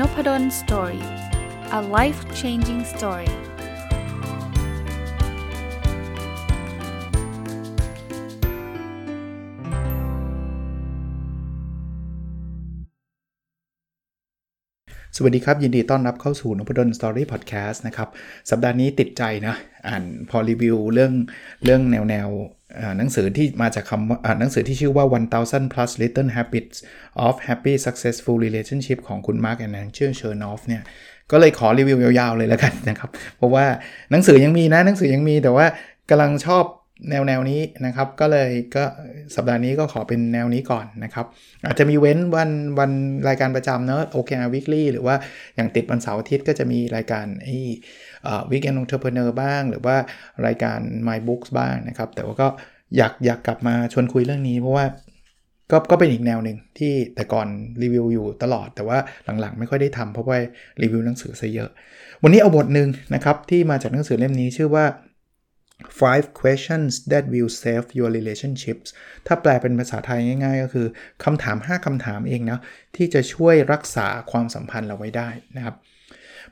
n o p ด d o สตอรี่ a life changing story สวัสดีครับ ยินดีต้อนรับเข้าสู่นพดลสตอรี่พอดแคสต์นะครับ สัปดาห์นี้ติดใจนะ อ่านพอรีวิวเรื่องเรื่องแนวแนว หนังสือที่มาจากคำหนังสือที่ชื่อว่า 1000 plus little habits of happy successful relationship ของคุณ Mark and Angel Chernoff เนี่ย ก็เลยขอรีวิวยาวๆเลยแล้วกันนะครับ เพราะว่าหนังสือยังมีนะ หนังสือยังมีแต่ว่ากำลังชอบแนวแนวนี้นะครับ ก็เลยก็สัปดาห์นี้ก็ขอเป็นแนวนี้ก่อนนะครับ อาจจะมีเว้นวันวันรายการประจำเนอะโอเคอาวิกฤตหรือว่าอย่างติดวันเสาร์อาทิตย์ก็จะมีรายการไอ้ Weekend Entrepreneur บ้าง หรือว่ารายการ My Books บ้างนะครับ แต่ว่าก็อยากอยากกลับมาชวนคุยเรื่องนี้ เพราะว่าก็ก็เป็นอีกแนวหนึ่งที่แต่ก่อนรีวิวอยู่ตลอด แต่ว่าหลังๆ ไม่ค่อยได้ทำเพราะว่ารีวิวหนังสือซะเยอะ วันนี้เอาบทหนึ่งนะครับที่มาจากหนังสือเล่มนี้ชื่อว่า five questions that will save your relationships ถ้าแปลเป็นภาษาไทยง่ายๆ ก็คือคำถาม 5 คำถามเองนะที่จะช่วยรักษาความสัมพันธ์เราไว้ได้นะครับ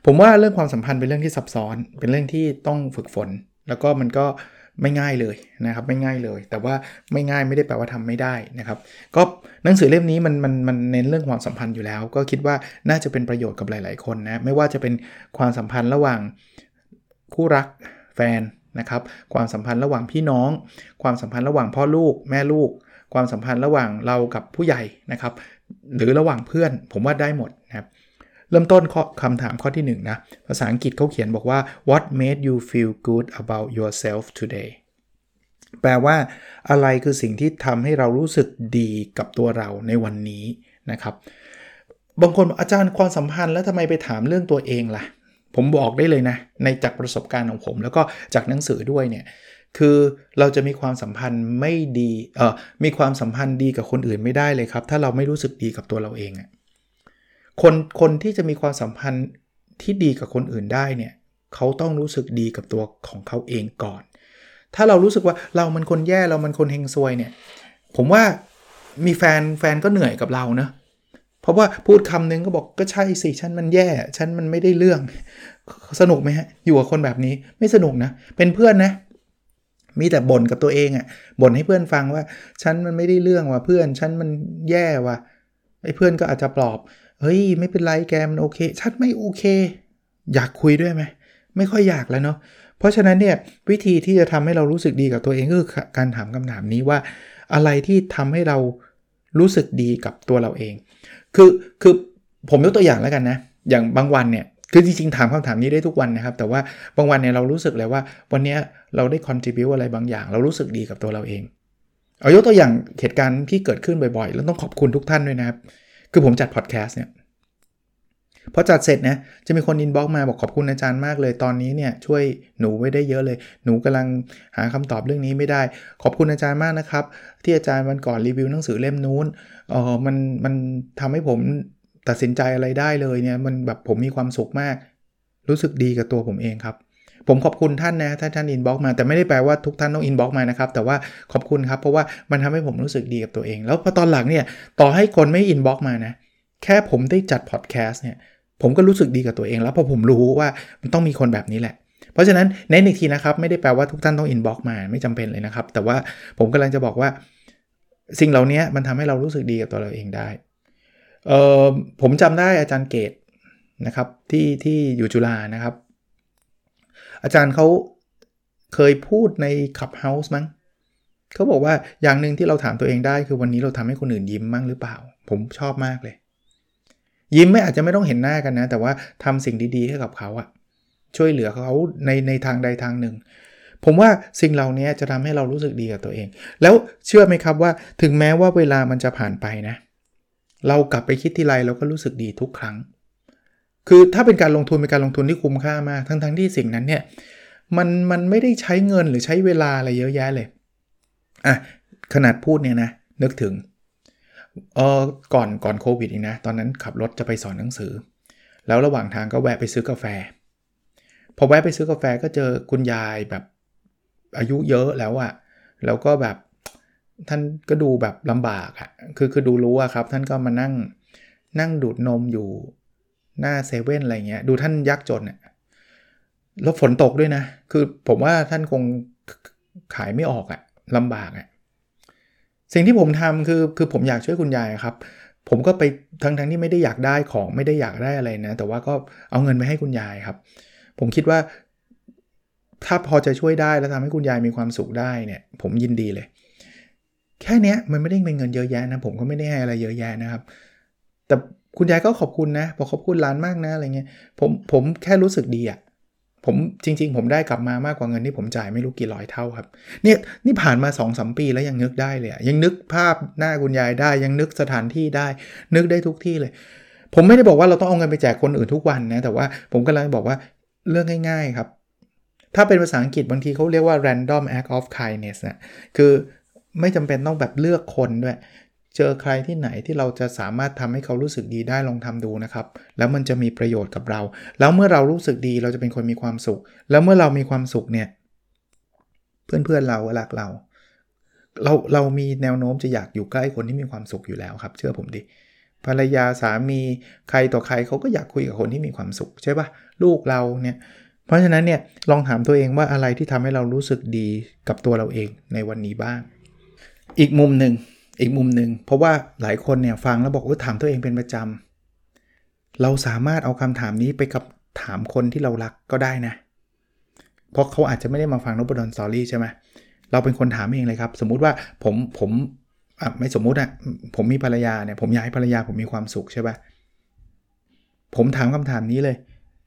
ผมว่าเรื่องความสัมพันธ์เป็นเรื่องที่ซับซ้อน เป็นเรื่องที่ต้องฝึกฝน แล้วก็มันก็ไม่ง่ายเลยนะครับไม่ง่ายเลย แต่ว่าไม่ง่ายไม่ได้แปลว่าทำไม่ได้นะครับ ก็หนังสือเล่มนี้มันมันมันเน้นเรื่องความสัมพันธ์อยู่แล้ว ก็คิดว่าน่าจะเป็นประโยชน์กับหลาย ๆ คนนะไม่ว่าจะเป็นความสัมพันธ์ระหว่างคู่รักแฟนนะครับ ความสัมพันธ์ระหว่างพี่น้อง ความสัมพันธ์ระหว่างพ่อลูก แม่ลูก ความสัมพันธ์ระหว่างเรากับผู้ใหญ่นะครับ หรือระหว่างเพื่อนผมว่าได้หมดนะครับ เริ่มต้นคำถามข้อที่ 1 นะ ภาษาอังกฤษเขาเขียนบอกว่า what made you feel good about yourself today แปลว่าอะไรคือสิ่งที่ทำให้เรารู้สึกดีกับตัวเราในวันนี้นะครับ บางคนอาจารย์ความสัมพันธ์แล้วทำไมไปถามเรื่องตัวเองล่ะ ผมบอกได้เลยนะ ในจากประสบการณ์ของผม แล้วก็จากหนังสือด้วยเนี่ยคือเราจะมีความสัมพันธ์ไม่ดีเออมีความสัมพันธ์ดีกับคนอื่นไม่ได้เลยครับ ถ้าเราไม่รู้สึกดีกับตัวเราเองอะ คนคนที่จะมีความสัมพันธ์ที่ดีกับคนอื่นได้เนี่ยเขาต้องรู้สึกดีกับตัวของเขาเองก่อน ถ้าเรารู้สึกว่าเรามันคนแย่เรามันคนเฮงซวยเนี่ย ผมว่ามีแฟนแฟนก็เหนื่อยกับเราเนะเพราะว่าพูดคำนึงก็บอกก็ใช่สิฉันมันแย่ ฉันมันไม่ได้เรื่อง สนุกไหมฮะ อยู่กับคนแบบนี้ไม่สนุกนะ เป็นเพื่อนนะ มีแต่บ่นกับตัวเองอะ่ะบ่นให้เพื่อนฟังว่า ฉันมันไม่ได้เรื่องว่ะเพื่อน ฉันมันแย่ว่ะไอ้เพื่อนก็อาจจะปลอบ เฮ้ย ไม่เป็นไรแกมันโอเค ชัดไม่โอเค อยากคุยด้วยไหมไม่ค่อยอยากแล้วเนาะเพราะฉะนั้นเนี่ยวิธีที่จะทำให้เรารู้สึกดีกับตัวเองก็คือการถามคำถามนี้ว่า อะไรที่ทำให้เรารู้สึกดีกับตัวเราเอง คือคือผมยกตัวอย่างแล้วกันนะ อย่างบางวันเนี่ยคือจริงๆถามคำถามนี้ได้ทุกวันนะครับ แต่ว่าบางวันเนี่ยเรารู้สึกเลยว่า วันนี้เราได้ contribute อะไรบางอย่าง เรารู้สึกดีกับตัวเราเอง เอายกตัวอย่างเหตุการณ์ที่เกิดขึ้นบ่อยๆ แล้วต้องขอบคุณทุกท่านด้วยนะครับ คือผมจัดพอดแคสต์เนี่ยพอจัดเสร็จนะจะมีคน inbox มาบอกขอบคุณอาจารย์มากเลยตอนนี้เนี่ยช่วยหนูไว้ได้เยอะเลย หนูกำลังหาคำตอบเรื่องนี้ไม่ได้ ขอบคุณอาจารย์มากนะครับ ที่อาจารย์วันก่อนรีวิวหนังสือเล่มนู้นเออมันมันทำให้ผมตัดสินใจอะไรได้เลยเนี่ยมันแบบผมมีความสุขมาก รู้สึกดีกับตัวผมเองครับ ผมขอบคุณท่านนะถ้าท่าน inbox มาแต่ไม่ได้แปลว่าทุกท่านต้อง inbox มานะครับ แต่ว่าขอบคุณครับ เพราะว่ามันทำให้ผมรู้สึกดีกับตัวเอง แล้วพอตอนหลังเนี่ยต่อให้คนไม่ inbox มานะแค่ผมได้จัดพอดแคสต์เนี่ยผมก็รู้สึกดีกับตัวเองแล้วพอผมรู้ว่ามันต้องมีคนแบบนี้แหละ เพราะฉะนั้นเน้นอีกทีนะครับ ไม่ได้แปลว่าทุกท่านต้อง inbox มาไม่จำเป็นเลยนะครับ แต่ว่าผมกำลังจะบอกว่า สิ่งเหล่านี้มันทำให้เรารู้สึกดีกับตัวเราเองได้เออผมจำได้อาจารย์เกตนะครับที่ที่อยู่จุฬานะครับ อาจารย์เขาเคยพูดในขับเฮาส์มั้งเขาบอกว่าอย่างหนึ่งที่เราถามตัวเองได้คือวันนี้เราทำให้คนอื่นยิ้มมั้งหรือเปล่า ผมชอบมากเลย ยิ้มไม่อาจจะไม่ต้องเห็นหน้ากันนะ แต่ว่าทำสิ่งดีๆให้กับเขาอะช่วยเหลือเขาในในทางใดทางหนึ่ง ผมว่าสิ่งเหล่านี้จะทำให้เรารู้สึกดีกับตัวเอง แล้วเชื่อไหมครับว่าถึงแม้ว่าเวลามันจะผ่านไปนะ เรากลับไปคิดทีไรเราก็รู้สึกดีทุกครั้ง คือถ้าเป็นการลงทุนเป็นการลงทุนที่คุ้มค่ามาก ทั้งๆทที่สิ่งนั้นเนี่ยมันมันไม่ได้ใช้เงินหรือใช้เวลาอะไรเยอะแยะเลยอะขนาดพูดเนี่ยนะนึกถึงเออก่อนก่อนโควิดอีกนะ ตอนนั้นขับรถจะไปสอนหนังสือ แล้วระหว่างทางก็แวะไปซื้อกาแฟ พอแวะไปซื้อกาแฟก็เจอคุณยายแบบอายุเยอะแล้วอะแล้วก็แบบท่านก็ดูแบบลำบากอะคือคือดูรู้อะครับ ท่านก็มานั่งนั่งดูดนมอยู่ หน้าเซเว่นอะไรเงี้ยดูท่านยากจนเนี่ยแล้วฝนตกด้วยนะ คือผมว่าท่านคงขายไม่ออกอะลำบากอะสิ่งที่ผมทำคือคือผมอยากช่วยคุณยายครับ ผมก็ไปทั้งทั้งที่ไม่ได้อยากได้ของไม่ได้อยากได้อะไรนะ แต่ว่าก็เอาเงินไปให้คุณยายครับ ผมคิดว่า ถ้าพอจะช่วยได้แล้วทำให้คุณยายมีความสุขได้เนี่ย ผมยินดีเลย แค่นี้มันไม่ได้เป็นเงินเยอะแยะนะ ผมก็ไม่ได้ให้อะไรเยอะแยะนะครับ แต่ คุณยายก็ขอบคุณนะบอกขอบคุณร้านมากนะอะไรเงี้ยผมผมแค่รู้สึกดีอะผมจริง ๆ ผมได้กลับมามากกว่าเงินที่ผมจ่ายไม่รู้กี่ร้อยเท่าครับ เนี่ยนี่ผ่านมา2อสปีแล้วยังนึกได้เลยยังนึกภาพหน้าคุณยายได้ ยังนึกสถานที่ได้ นึกได้ทุกที่เลย ผมไม่ได้บอกว่าเราต้องเอาเงินไปแจกคนอื่นทุกวันนะแต่ว่าผมกำลังบอกว่าเรื่องง่าย ๆครับ ถ้าเป็นภาษาอังกฤษบางทีเขาเรียกว่า random act of kindness นะคือไม่จำเป็นต้องแบบเลือกคนด้วย เจอใครที่ไหนที่เราจะสามารถทำให้เขารู้สึกดีได้ลองทำดูนะครับ แล้วมันจะมีประโยชน์กับเรา แล้วเมื่อเรารู้สึกดีเราจะเป็นคนมีความสุข แล้วเมื่อเรามีความสุขเนี่ย เพื่อนๆเรารักเรา เรา เรามีแนวโน้มจะอยากอยู่ใกล้คนที่มีความสุขอยู่แล้วครับ เชื่อผมดิภรรยาสามีใครต่อใครเขาก็อยากคุยกับคนที่มีความสุขใช่ปะลูกเราเนี่ยเพราะฉะนั้นเนี่ยลองถามตัวเองว่าอะไรที่ทำให้เรารู้สึกดีกับตัวเราเองในวันนี้บ้าง อีกมุมหนึ่ง อีกมุมหนึ่งเพราะว่าหลายคนเนี่ยฟังแล้วบอกว่าถามตัวเองเป็นประจำเราสามารถเอาคำถามนี้ไปกับถามคนที่เรารักก็ได้นะ เพราะเขาอาจจะไม่ได้มาฟังนบดอนสอรี่ใช่ไหมเราเป็นคนถามเองเลยครับ สมมุติว่าผมผมอะไม่สมมุติอะผมมีภรรยาเนี่ยผมอยากให้ภรรยาผมมีความสุขใช่ปะผมถามคำถามนี้เลย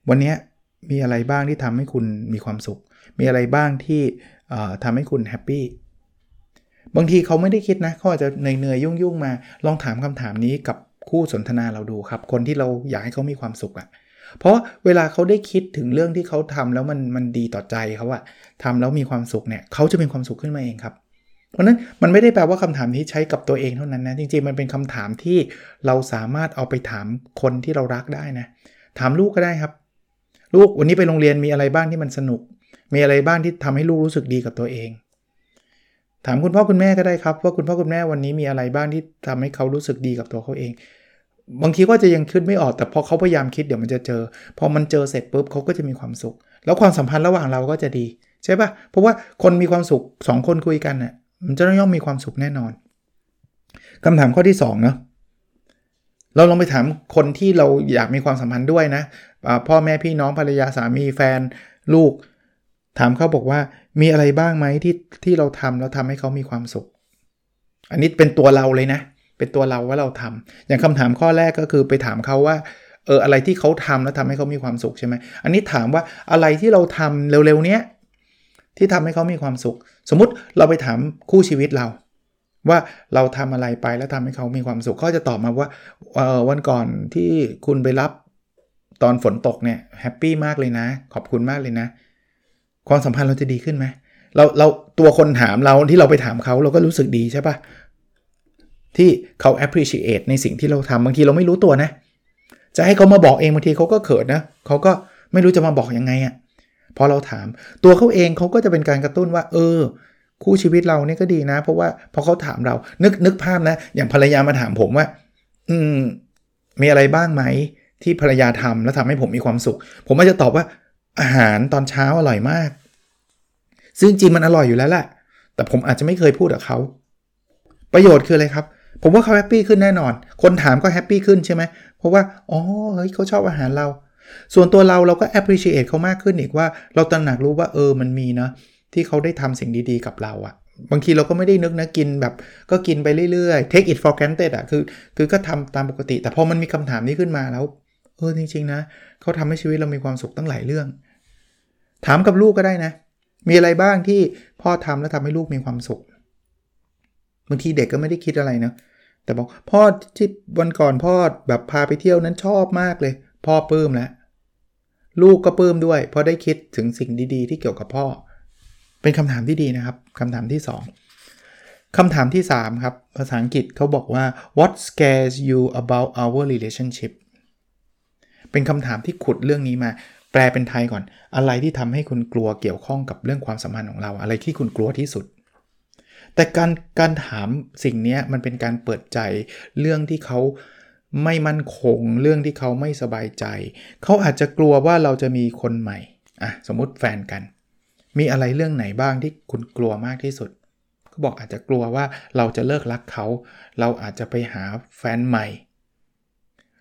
วันนี้มีอะไรบ้างที่ทำให้คุณมีความสุข มีอะไรบ้างที่ทำให้คุณแฮปปี้ บางทีเขาไม่ได้คิดนะเขาอาจจะเหนื่อยๆยุ่งๆมา ลองถามคำถามนี้กับคู่สนทนาเราดูครับ คนที่เราอยากให้เขามีความสุขอะ่ะเพราะเวลาเขาได้คิดถึงเรื่องที่เขาทำแล้วมันมันดีต่อใจเขาอะทำแล้วมีความสุขเนี่ยเขาจะเป็นความสุขขึ้นมาเองครับ เพราะนั้นมันไม่ได้แปลว่าคำถามนี้ใช้กับตัวเองเท่านั้นนะ จริงๆมันเป็นคำถามที่เราสามารถเอาไปถามคนที่เรารักได้นะ ถามลูกก็ได้ครับ ลูกวันนี้ไปโรงเรียนมีอะไรบ้างที่มันสนุก มีอะไรบ้างที่ทำให้ลูกรู้สึกดีกับตัวเอง ถามคุณพ่อคุณแม่ก็ได้ครับ ว่าคุณพ่อคุณแม่วันนี้มีอะไรบ้างที่ทำให้เขารู้สึกดีกับตัวเขาเอง บางทีก็จะยังคิดไม่ออกแต่พอเขาพยายามคิดเดี๋ยวมันจะเจอ พอมันเจอเสร็จปุ๊บเขาก็จะมีความสุข แล้วความสัมพันธ์ระหว่างเราก็จะดีใช่ปะเพราะว่าคนมีความสุข 2 คนคุยกันเนี่ยมันจะต้องย่อมมีความสุขแน่นอนคำถามข้อที่2เนาะเราลองไปถามคนที่เราอยากมีความสัมพันธ์ด้วยนะพ่อแม่พี่น้องภรรยาสามีแฟนลูก ถามเขาบอกว่า มีอะไรบ้างไหมที่ที่เราทำแล้วทำให้เขามีความสุข อันนี้เป็นตัวเราเลยนะ เป็นตัวเราว่าเราทำอย่างคำถามข้อแรกก็คือไปถามเขาว่าเอออะไรที่เขาทำแล้วทำให้เขามีความสุขใช่ไหมอันนี้ถามว่าอะไรที่เราทำเร็วๆเนี้ยที่ทำให้เขามีความสุข สมมุติเราไปถามคู่ชีวิตเรา ว่าเราทำอะไรไปแล้วทำให้เขามีความสุขเขาจะตอบมาว่าเออวันก่อนที่คุณไปรับตอนฝนตกเนี่ยแฮปปี้มากเลยนะ ขอบคุณมากเลยนะ ความสัมพันธ์เราจะดีขึ้นไหมเราเราตัวคนถามเราที่เราไปถามเขาเราก็รู้สึกดีใช่ปะที่เขา appreciate ในสิ่งที่เราทำบางทีเราไม่รู้ตัวนะ จะให้เขามาบอกเองบางทีเขาก็เขินนะเขาก็ไม่รู้จะมาบอกยังไงอะ่ะพอเราถามตัวเขาเองเขาก็จะเป็นการกระตุ้นว่า เออ คู่ชีวิตเราเนี่ยก็ดีนะ เพราะว่าพอเขาถามเรานึกนึกภาพนะ อย่างภรรยามาถามผมว่า อืมมีอะไรบ้างไหมที่ภรรยาทำแล้วทำให้ผมมีความสุข ผมอาจจะตอบว่าอาหารตอนเช้าอร่อยมาก ซึ่งจริงมันอร่อยอยู่แล้วแหละ แต่ผมอาจจะไม่เคยพูดกับเขา ประโยชน์คืออะไรครับ ผมว่าเขาแฮปปี้ขึ้นแน่นอน คนถามก็แฮปปี้ขึ้นใช่ไหม เพราะว่า อ๋อ เฮ้ยเขาชอบอาหารเรา ส่วนตัวเราเราก็ appreciate เขามากขึ้นอีกว่า เราตระหนักรู้ว่าเออ มันมีนะที่เขาได้ทำสิ่งดีๆกับเราอะบางทีเราก็ไม่ได้นึกนะกินแบบก็กินไปเรื่อยๆ take it for granted อะคือคือก็ทำตามปกติ แต่พอมันมีคำถามนี้ขึ้นมาแล้วเออจริงๆนะเขาทำให้ชีวิตเรามีความสุขตั้งหลายเรื่อง ถามกับลูกก็ได้นะ มีอะไรบ้างที่พ่อทำแล้วทำให้ลูกมีความสุขบางทีเด็กก็ไม่ได้คิดอะไรนะแต่บอกพ่อที่วันก่อนพ่อแบบพาไปเที่ยวนั้นชอบมากเลย พ่อปลื้มแล้วลูกก็ปลื้มด้วยเพราะได้คิดถึงสิ่งดีๆ ที่เกี่ยวกับพ่อ เป็นคำถามที่ดีนะครับคำถามที่ 2คำถามที่ 3 ครับ ภาษาอังกฤษเขาบอกว่า what scares you about our relationship เป็นคำถามที่ขุดเรื่องนี้มา ลเป็นไทยก่อน อะไรที่ทำให้คุณกลัวเกี่ยวข้องกับเรื่องความสัมพันธ์ของเรา อะไรที่คุณกลัวที่สุด แต่การการถามสิ่งนี้มันเป็นการเปิดใจเรื่องที่เขาไม่มั่นคง เรื่องที่เขาไม่สบายใจ เขาอาจจะกลัวว่าเราจะมีคนใหม่อะสมมติแฟนกัน มีอะไรเรื่องไหนบ้างที่คุณกลัวมากที่สุดเขาบอกอาจจะกลัวว่าเราจะเลิกรักเขา เราอาจจะไปหาแฟนใหม่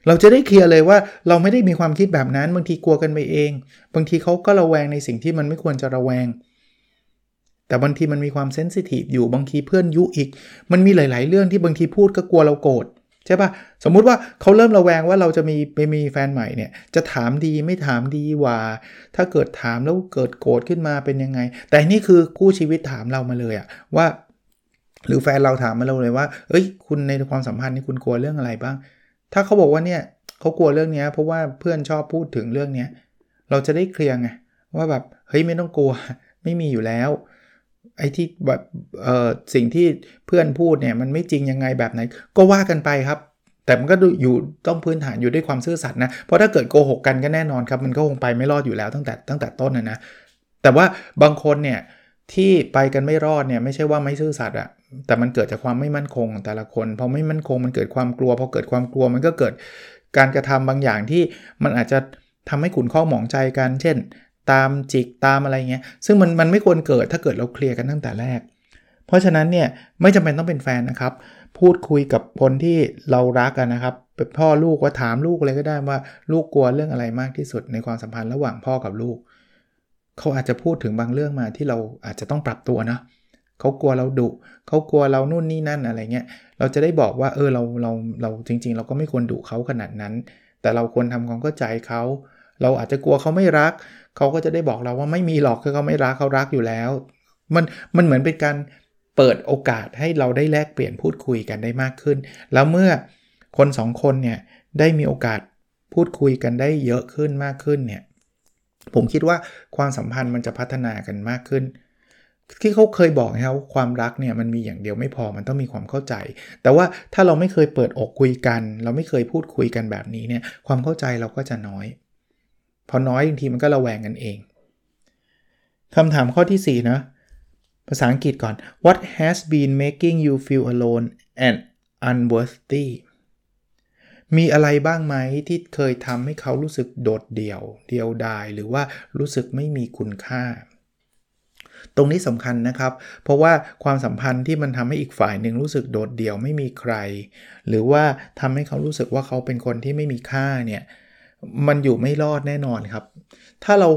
เราจะได้เคลียร์เลยว่าเราไม่ได้มีความคิดแบบนั้น บางทีกลัวกันไปเอง บางทีเขาก็ระแวงในสิ่งที่มันไม่ควรจะระแวง แต่บางทีมันมีความเซนซิทีฟอยู่บางทีเพื่อนยุอีก มันมีหลาย ๆ เรื่องที่บางทีพูดก็กลัวเราโกรธใช่ปะสมมุติว่าเขาเริ่มระแวงว่าเราจะมีไปมีแฟนใหม่เนี่ย จะถามดีไม่ถามดีว่า ถ้าเกิดถามแล้วเกิดโกรธขึ้นมาเป็นยังไง แต่นี่คือคู่ชีวิตถามเรามาเลยอะว่า หรือแฟนเราถามมาเราเลยว่า เอ้ย คุณในความสัมพันธ์นี่คุณกลัวเรื่องอะไรบ้าง ถ้าเขาบอกว่าเนี่ยเขากลัวเรื่องนี้เพราะว่าเพื่อนชอบพูดถึงเรื่องนี้เราจะได้เคลียร์ไงว่าแบบเฮ้ยไม่ต้องกลัวไม่มีอยู่แล้ว ไอ้ที่แบบเอ่อสิ่งที่เพื่อนพูดเนี่ยมันไม่จริงยังไงแบบไหน ก็ว่ากันไปครับ แต่มันก็อยู่ต้องพื้นฐานอยู่ด้วยความซื่อสัตย์นะเพราะถ้าเกิดโกหกกันก็แน่นอนครับ มันก็คงไปไม่รอดอยู่แล้วตั้งแต่ตั้งแต่ต้นนะนะแต่ว่าบางคนเนี่ยที่ไปกันไม่รอดเนี่ยไม่ใช่ว่าไม่ซื่อสัตย์อะ แต่มันเกิดจากความไม่มั่นคงของแต่ละคนพอไม่มั่นคงมันเกิดความกลัวพอเกิดความกลัวมันก็เกิดการกระทำบางอย่างที่มันอาจจะทำให้ขุนข้อหมองใจกัน เช่น ตามจิกตามอะไรเงี้ยซึ่งมันมันไม่ควรเกิดถ้าเกิดเราเคลียร์กันตั้งแต่แรก เพราะฉะนั้นเนี่ยไม่จำเป็นต้องเป็นแฟนนะครับ พูดคุยกับคนที่เรารักกันนะครับเป็นพ่อลูกว่าถามลูกอะไรก็ได้ว่าลูกกลัวเรื่องอะไรมากที่สุดในความสัมพันธ์ระหว่างพ่อกับลูก เขาอาจจะพูดถึงบางเรื่องมาที่เราอาจจะต้องปรับตัวนะเขากลัวเราดุเขากลัวเรานู่นนี่นั่นอะไรเงี้ยเราจะได้บอกว่าเออเราเราเราจริง ๆ เราก็ไม่ควรดุเขาขนาดนั้น แต่เราควรทำความเข้าใจเขาเราอาจจะกลัวเขาไม่รัก เขาก็จะได้บอกเราว่าไม่มีหรอกคือเขาไม่รักเขารักอยู่แล้ว มันมันเหมือนเป็นการเปิดโอกาสให้เราได้แลกเปลี่ยนพูดคุยกันได้มากขึ้น แล้วเมื่อคนสองคนเนี่ยได้มีโอกาสพูดคุยกันได้เยอะขึ้นมากขึ้นเนี่ยผมคิดว่าความสัมพันธ์มันจะพัฒนากันมากขึ้น ที่เขาเคยบอกนะครับความรักเนี่ยมันมีอย่างเดียวไม่พอมันต้องมีความเข้าใจ แต่ว่าถ้าเราไม่เคยเปิดอกคุยกัน เราไม่เคยพูดคุยกันแบบนี้เนี่ยความเข้าใจเราก็จะน้อย พอน้อยบางทีมันก็ระแวงกันเองคำถามข้อที่4นะภาษาอังกฤษก่อน What has been making you feel alone and unworthy มีอะไรบ้างไหมที่เคยทำให้เขารู้สึกโดดเดี่ยว เดียวดาย หรือว่ารู้สึกไม่มีคุณค่า ตรงนี้สำคัญนะครับ เพราะว่าความสัมพันธ์ที่มันทำให้อีกฝ่ายหนึ่งรู้สึกโดดเดี่ยวไม่มีใคร หรือว่าทำให้เขารู้สึกว่าเขาเป็นคนที่ไม่มีค่าเนี่ยมันอยู่ไม่รอดแน่นอนครับ ถ้าเรา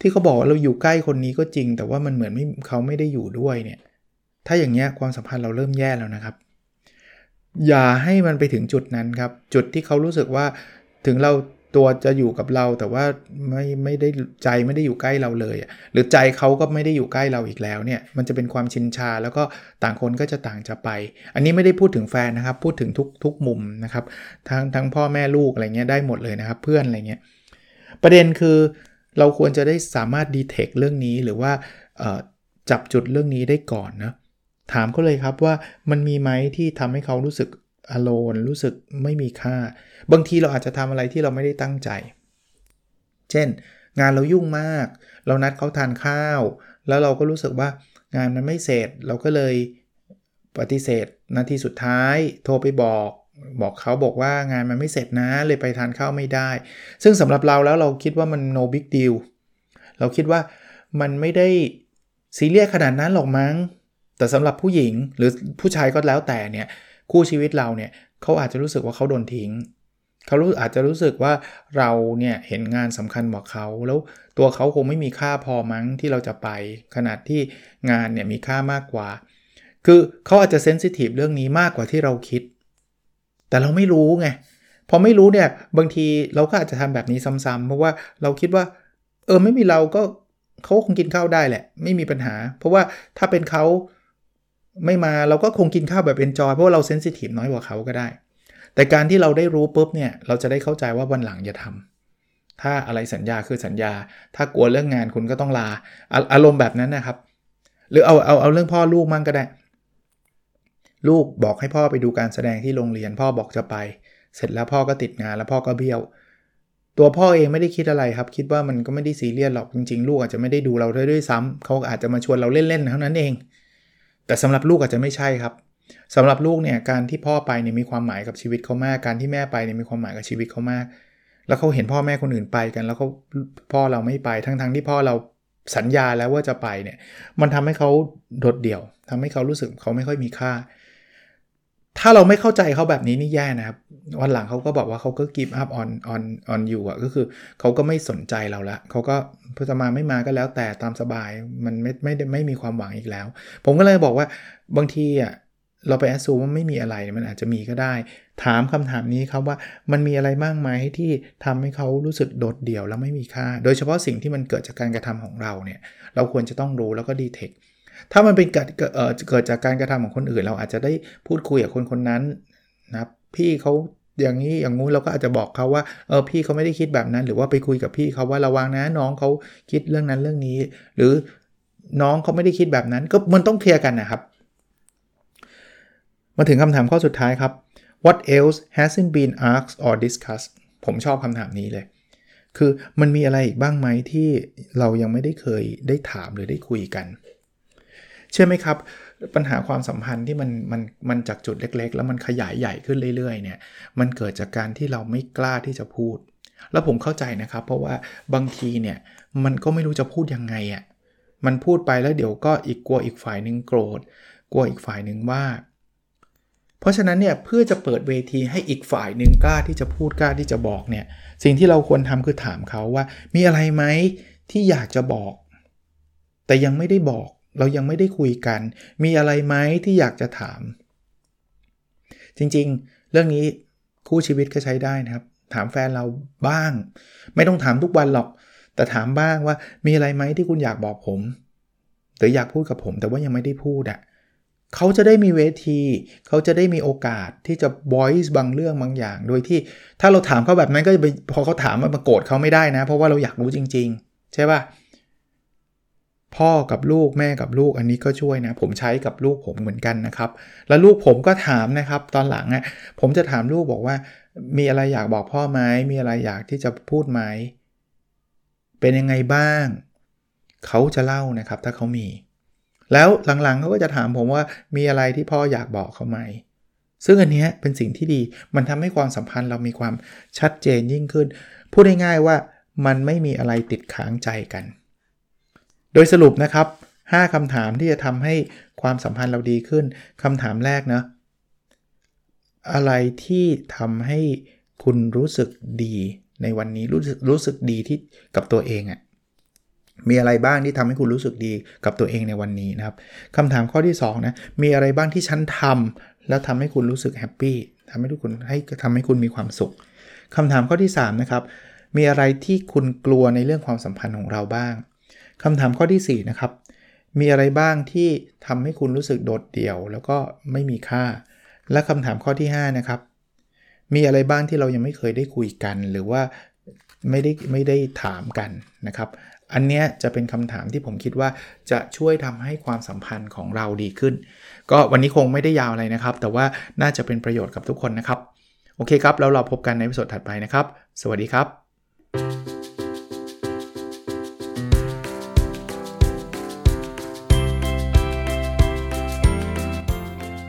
ที่เขาบอกว่าเราอยู่ใกล้คนนี้ก็จริง แต่ว่ามันเหมือนไม่เขาไม่ได้อยู่ด้วยเนี่ยถ้าอย่างเงี้ยความสัมพันธ์เราเริ่มแย่แล้วนะครับ อย่าให้มันไปถึงจุดนั้นครับ จุดที่เขารู้สึกว่าถึงเรา ตัวจะอยู่กับเราแต่ว่าไม่ไม่ได้ใจไม่ได้อยู่ใกล้เราเลย หรือใจเขาก็ไม่ได้อยู่ใกล้เราอีกแล้วเนี่ยมันจะเป็นความชินชา แล้วก็ต่างคนก็จะต่างจะไป อันนี้ไม่ได้พูดถึงแฟนนะครับ พูดถึงทุกทุกมุมนะครับทั้งทั้งพ่อแม่ลูกอะไรเงี้ยได้หมดเลยนะครับ เพื่อนอะไรเงี้ยประเด็นคือเราควรจะได้สามารถดีเทคเรื่องนี้หรือว่าจับจุดเรื่องนี้ได้ก่อนนะถามเขาเลยครับว่ามันมีไหมที่ทำให้เขารู้สึก อโลนรู้สึกไม่มีค่า บางทีเราอาจจะทำอะไรที่เราไม่ได้ตั้งใจ เช่น งานเรายุ่งมาก เรานัดเขาทานข้าว แล้วเราก็รู้สึกว่างานมันไม่เสร็จ เราก็เลยปฏิเสธ นาทีสุดท้าย โทรไปบอก บอกเขาบอกว่างานมันไม่เสร็จนะ เลยไปทานข้าวไม่ได้ ซึ่งสำหรับเราแล้วเราคิดว่ามัน no big deal เราคิดว่ามันไม่ได้ซีเรียสขนาดนั้นหรอกมั้ง แต่สำหรับผู้หญิงหรือผู้ชายก็แล้วแต่เนี่ย คู่ชีวิตเราเนี่ยเขาอาจจะรู้สึกว่าเขาโดนทิ้งเขารู้อาจจะรู้สึกว่าเราเนี่ยเห็นงานสำคัญกว่าเขาแล้วตัวเขาคงไม่มีค่าพอมั้งที่เราจะไป ขนาดที่งานเนี่ยมีค่ามากกว่า คือเขาอาจจะเซนซิทีฟเรื่องนี้มากกว่าที่เราคิด แต่เราไม่รู้ไงพอไม่รู้เนี่ยบางทีเราก็อาจจะทำแบบนี้ซ้ำๆเพราะว่าเราคิดว่า เออไม่มีเราก็เขาคงกินข้าวได้แหละ ไม่มีปัญหา เพราะว่าถ้าเป็นเขา ไม่มาเราก็คงกินข้าวแบบเอนจอยเพราะว่าเราเซนซิทีฟน้อยกว่าเขาก็ได้ แต่การที่เราได้รู้ปุ๊บเนี่ยเราจะได้เข้าใจว่าวันหลังอย่าทำถ้าอะไรสัญญาคือสัญญา ถ้ากลัวเรื่องงานคุณก็ต้องลาอารมณ์แบบนั้นนะครับ หรือเอาเอาเอาเรื่องพ่อลูกมั่งก็ได้ ลูกบอกให้พ่อไปดูการแสดงที่โรงเรียนพ่อบอกจะไป เสร็จแล้วพ่อก็ติดงานแล้วพ่อก็เบี้ยวตัวพ่อเองไม่ได้คิดอะไรครับ คิดว่ามันก็ไม่ได้ซีเรียสหรอกจริงๆ ลูกอาจจะไม่ได้ดูเราด้วยซ้ำเขาอาจจะมาชวนเราเล่นๆเท่านั้นเอง แต่สำหรับลูกอาจจะไม่ใช่ครับสำหรับลูกเนี่ยการที่พ่อไปเนี่ยมีความหมายกับชีวิตเขามาก การที่แม่ไปเนี่ยมีความหมายกับชีวิตเขามาก แล้วเขาเห็นพ่อแม่คนอื่นไปกัน แล้วเขาพ่อเราไม่ไปทั้งๆทที่พ่อเราสัญญาแล้วว่าจะไปเนี่ยมันทำให้เขาโดดเดี่ยวทำให้เขารู้สึกเขาไม่ค่อยมีค่า ถ้าเราไม่เข้าใจเขาแบบนี้นี่แย่นะครับ วันหลังเขาก็บอกว่าเขาก็ give up on on on you อะก็คือเขาก็ไม่สนใจเราละเขาก็พจะมาไม่มาก็แล้วแต่ตามสบายมันไม่ไม่ได้ไม่มีความหวังอีกแล้ว ผมก็เลยบอกว่าบางทีอะเราไปแอสซูว่าไม่มีอะไรมันอาจจะมีก็ได้ ถามคำถามนี้ครับว่ามันมีอะไรบ้างไหมที่ทำให้เขารู้สึกโดดเดี่ยวแล้วไม่มีค่า โดยเฉพาะสิ่งที่มันเกิดจากการกระทำของเราเนี่ย เราควรจะต้องรู้แล้วก็ดีเทค ถ้ามันเป็นเกิดเเกิดจากการกระทำของคนอื่น เราอาจจะได้พูดคุยกับคนคนนั้นนะพี่เขาอย่างนี้อย่างงู้นเราก็อาจจะบอกเขาว่าเออพี่เขาไม่ได้คิดแบบนั้น หรือว่าไปคุยกับพี่เขาว่าระวังนะน้องเขาคิดเรื่องนั้นเรื่องนี้ หรือน้องเขาไม่ได้คิดแบบนั้น ก็มันต้องเคลียร์กันนะครับ มาถึงคำถามข้อสุดท้ายครับ what else hasn't been asked or discussed ผมชอบคำถามนี้เลย คือมันมีอะไรอีกบ้างไหมที่เรายังไม่ได้เคยได้ถามหรือได้คุยกัน เชื่อไหมครับ ปัญหาความสัมพันธ์ที่มันมันมันจากจุดเล็ก ๆ แล้วมันขยายใหญ่ขึ้นเรื่อยๆเนี่ยมันเกิดจากการที่เราไม่กล้าที่จะพูด แล้วผมเข้าใจนะครับ เพราะว่าบางทีเนี่ยมันก็ไม่รู้จะพูดยังไงอะ่ะมันพูดไปแล้วเดี๋ยวก็อีกกลัวอีกฝ่ายหนึ่งโกรธ กลัวอีกฝ่ายหนึ่งว่า เพราะฉะนั้นเนี่ยเพื่อจะเปิดเวทีให้อีกฝ่ายหนึ่งกล้าที่จะพูดกล้าที่จะบอกเนี่ยสิ่งที่เราควรทำคือถามเขาว่า มีอะไรไหมที่อยากจะบอก แต่ยังไม่ได้บอก เรายังไม่ได้คุยกัน มีอะไรไหมที่อยากจะถาม จริงๆ เรื่องนี้คู่ชีวิตก็ใช้ได้นะครับ ถามแฟนเราบ้าง ไม่ต้องถามทุกวันหรอก แต่ถามบ้างว่ามีอะไรไหมที่คุณอยากบอกผมหรืออยากพูดกับผม แต่ว่ายังไม่ได้พูดอะเขาจะได้มีเวที เขาจะได้มีโอกาสที่จะ voice บางเรื่องบางอย่าง โดยที่ถ้าเราถามเขาแบบนั้นก็จะไปพอเขาถามมันมาโกรธเขาไม่ได้นะ เพราะว่าเราอยากรู้จริง ๆ ใช่ป่ะ พ่อกับลูกแม่กับลูกอันนี้ก็ช่วยนะ ผมใช้กับลูกผมเหมือนกันนะครับ แล้วลูกผมก็ถามนะครับ ตอนหลังอะผมจะถามลูกบอกว่า มีอะไรอยากบอกพ่อไหมมีอะไรอยากที่จะพูดไหมเป็นยังไงบ้าง เขาจะเล่านะครับ ถ้าเขามี แล้วหลังๆเขาก็จะถามผมว่ามีอะไรที่พ่ออยากบอกเขาไหมซึ่งอันนี้เป็นสิ่งที่ดี มันทำให้ความสัมพันธ์เรามีความชัดเจนยิ่งขึ้น พูดง่ายๆว่ามันไม่มีอะไรติดค้างใจกัน โดยสรุปนะครับ 5คำถามที่จะทำให้ความสัมพันธ์เราดีขึ้นคำถามแรกนะอะไรที่ทำให้คุณรู้สึกดีในวันนี้รู้สึกรู้สึกดีที่กับตัวเองอะมีอะไรบ้างที่ทำให้คุณรู้สึกดีกับตัวเองในวันนี้นะครับคำถามข้อที่2นะมีอะไรบ้างที่ฉันทำแล้วทำให้คุณรู้สึกแฮปปี้ทำให้ทุกคนให้ทำให้คุณมีความสุขคำถามข้อที่3นะครับมีอะไรที่คุณกลัวในเรื่องความสัมพันธ์ของเราบ้าง คำถามข้อที่4นะครับ มีอะไรบ้างที่ทำให้คุณรู้สึกโดดเดี่ยว แล้วก็ไม่มีค่า และคำถามข้อที่5นะครับ มีอะไรบ้างที่เรายังไม่เคยได้คุยกัน หรือว่าไม่ได้ไม่ได้ถามกันนะครับ อันเนี้ยจะเป็นคำถามที่ผมคิดว่าจะช่วยทำให้ความสัมพันธ์ของเราดีขึ้น ก็วันนี้คงไม่ได้ยาวอะไรนะครับ แต่ว่าน่าจะเป็นประโยชน์กับทุกคนนะครับ โอเคครับ แล้วเราพบกันในวิดีโอถัดไปนะครับ สวัสดีครับ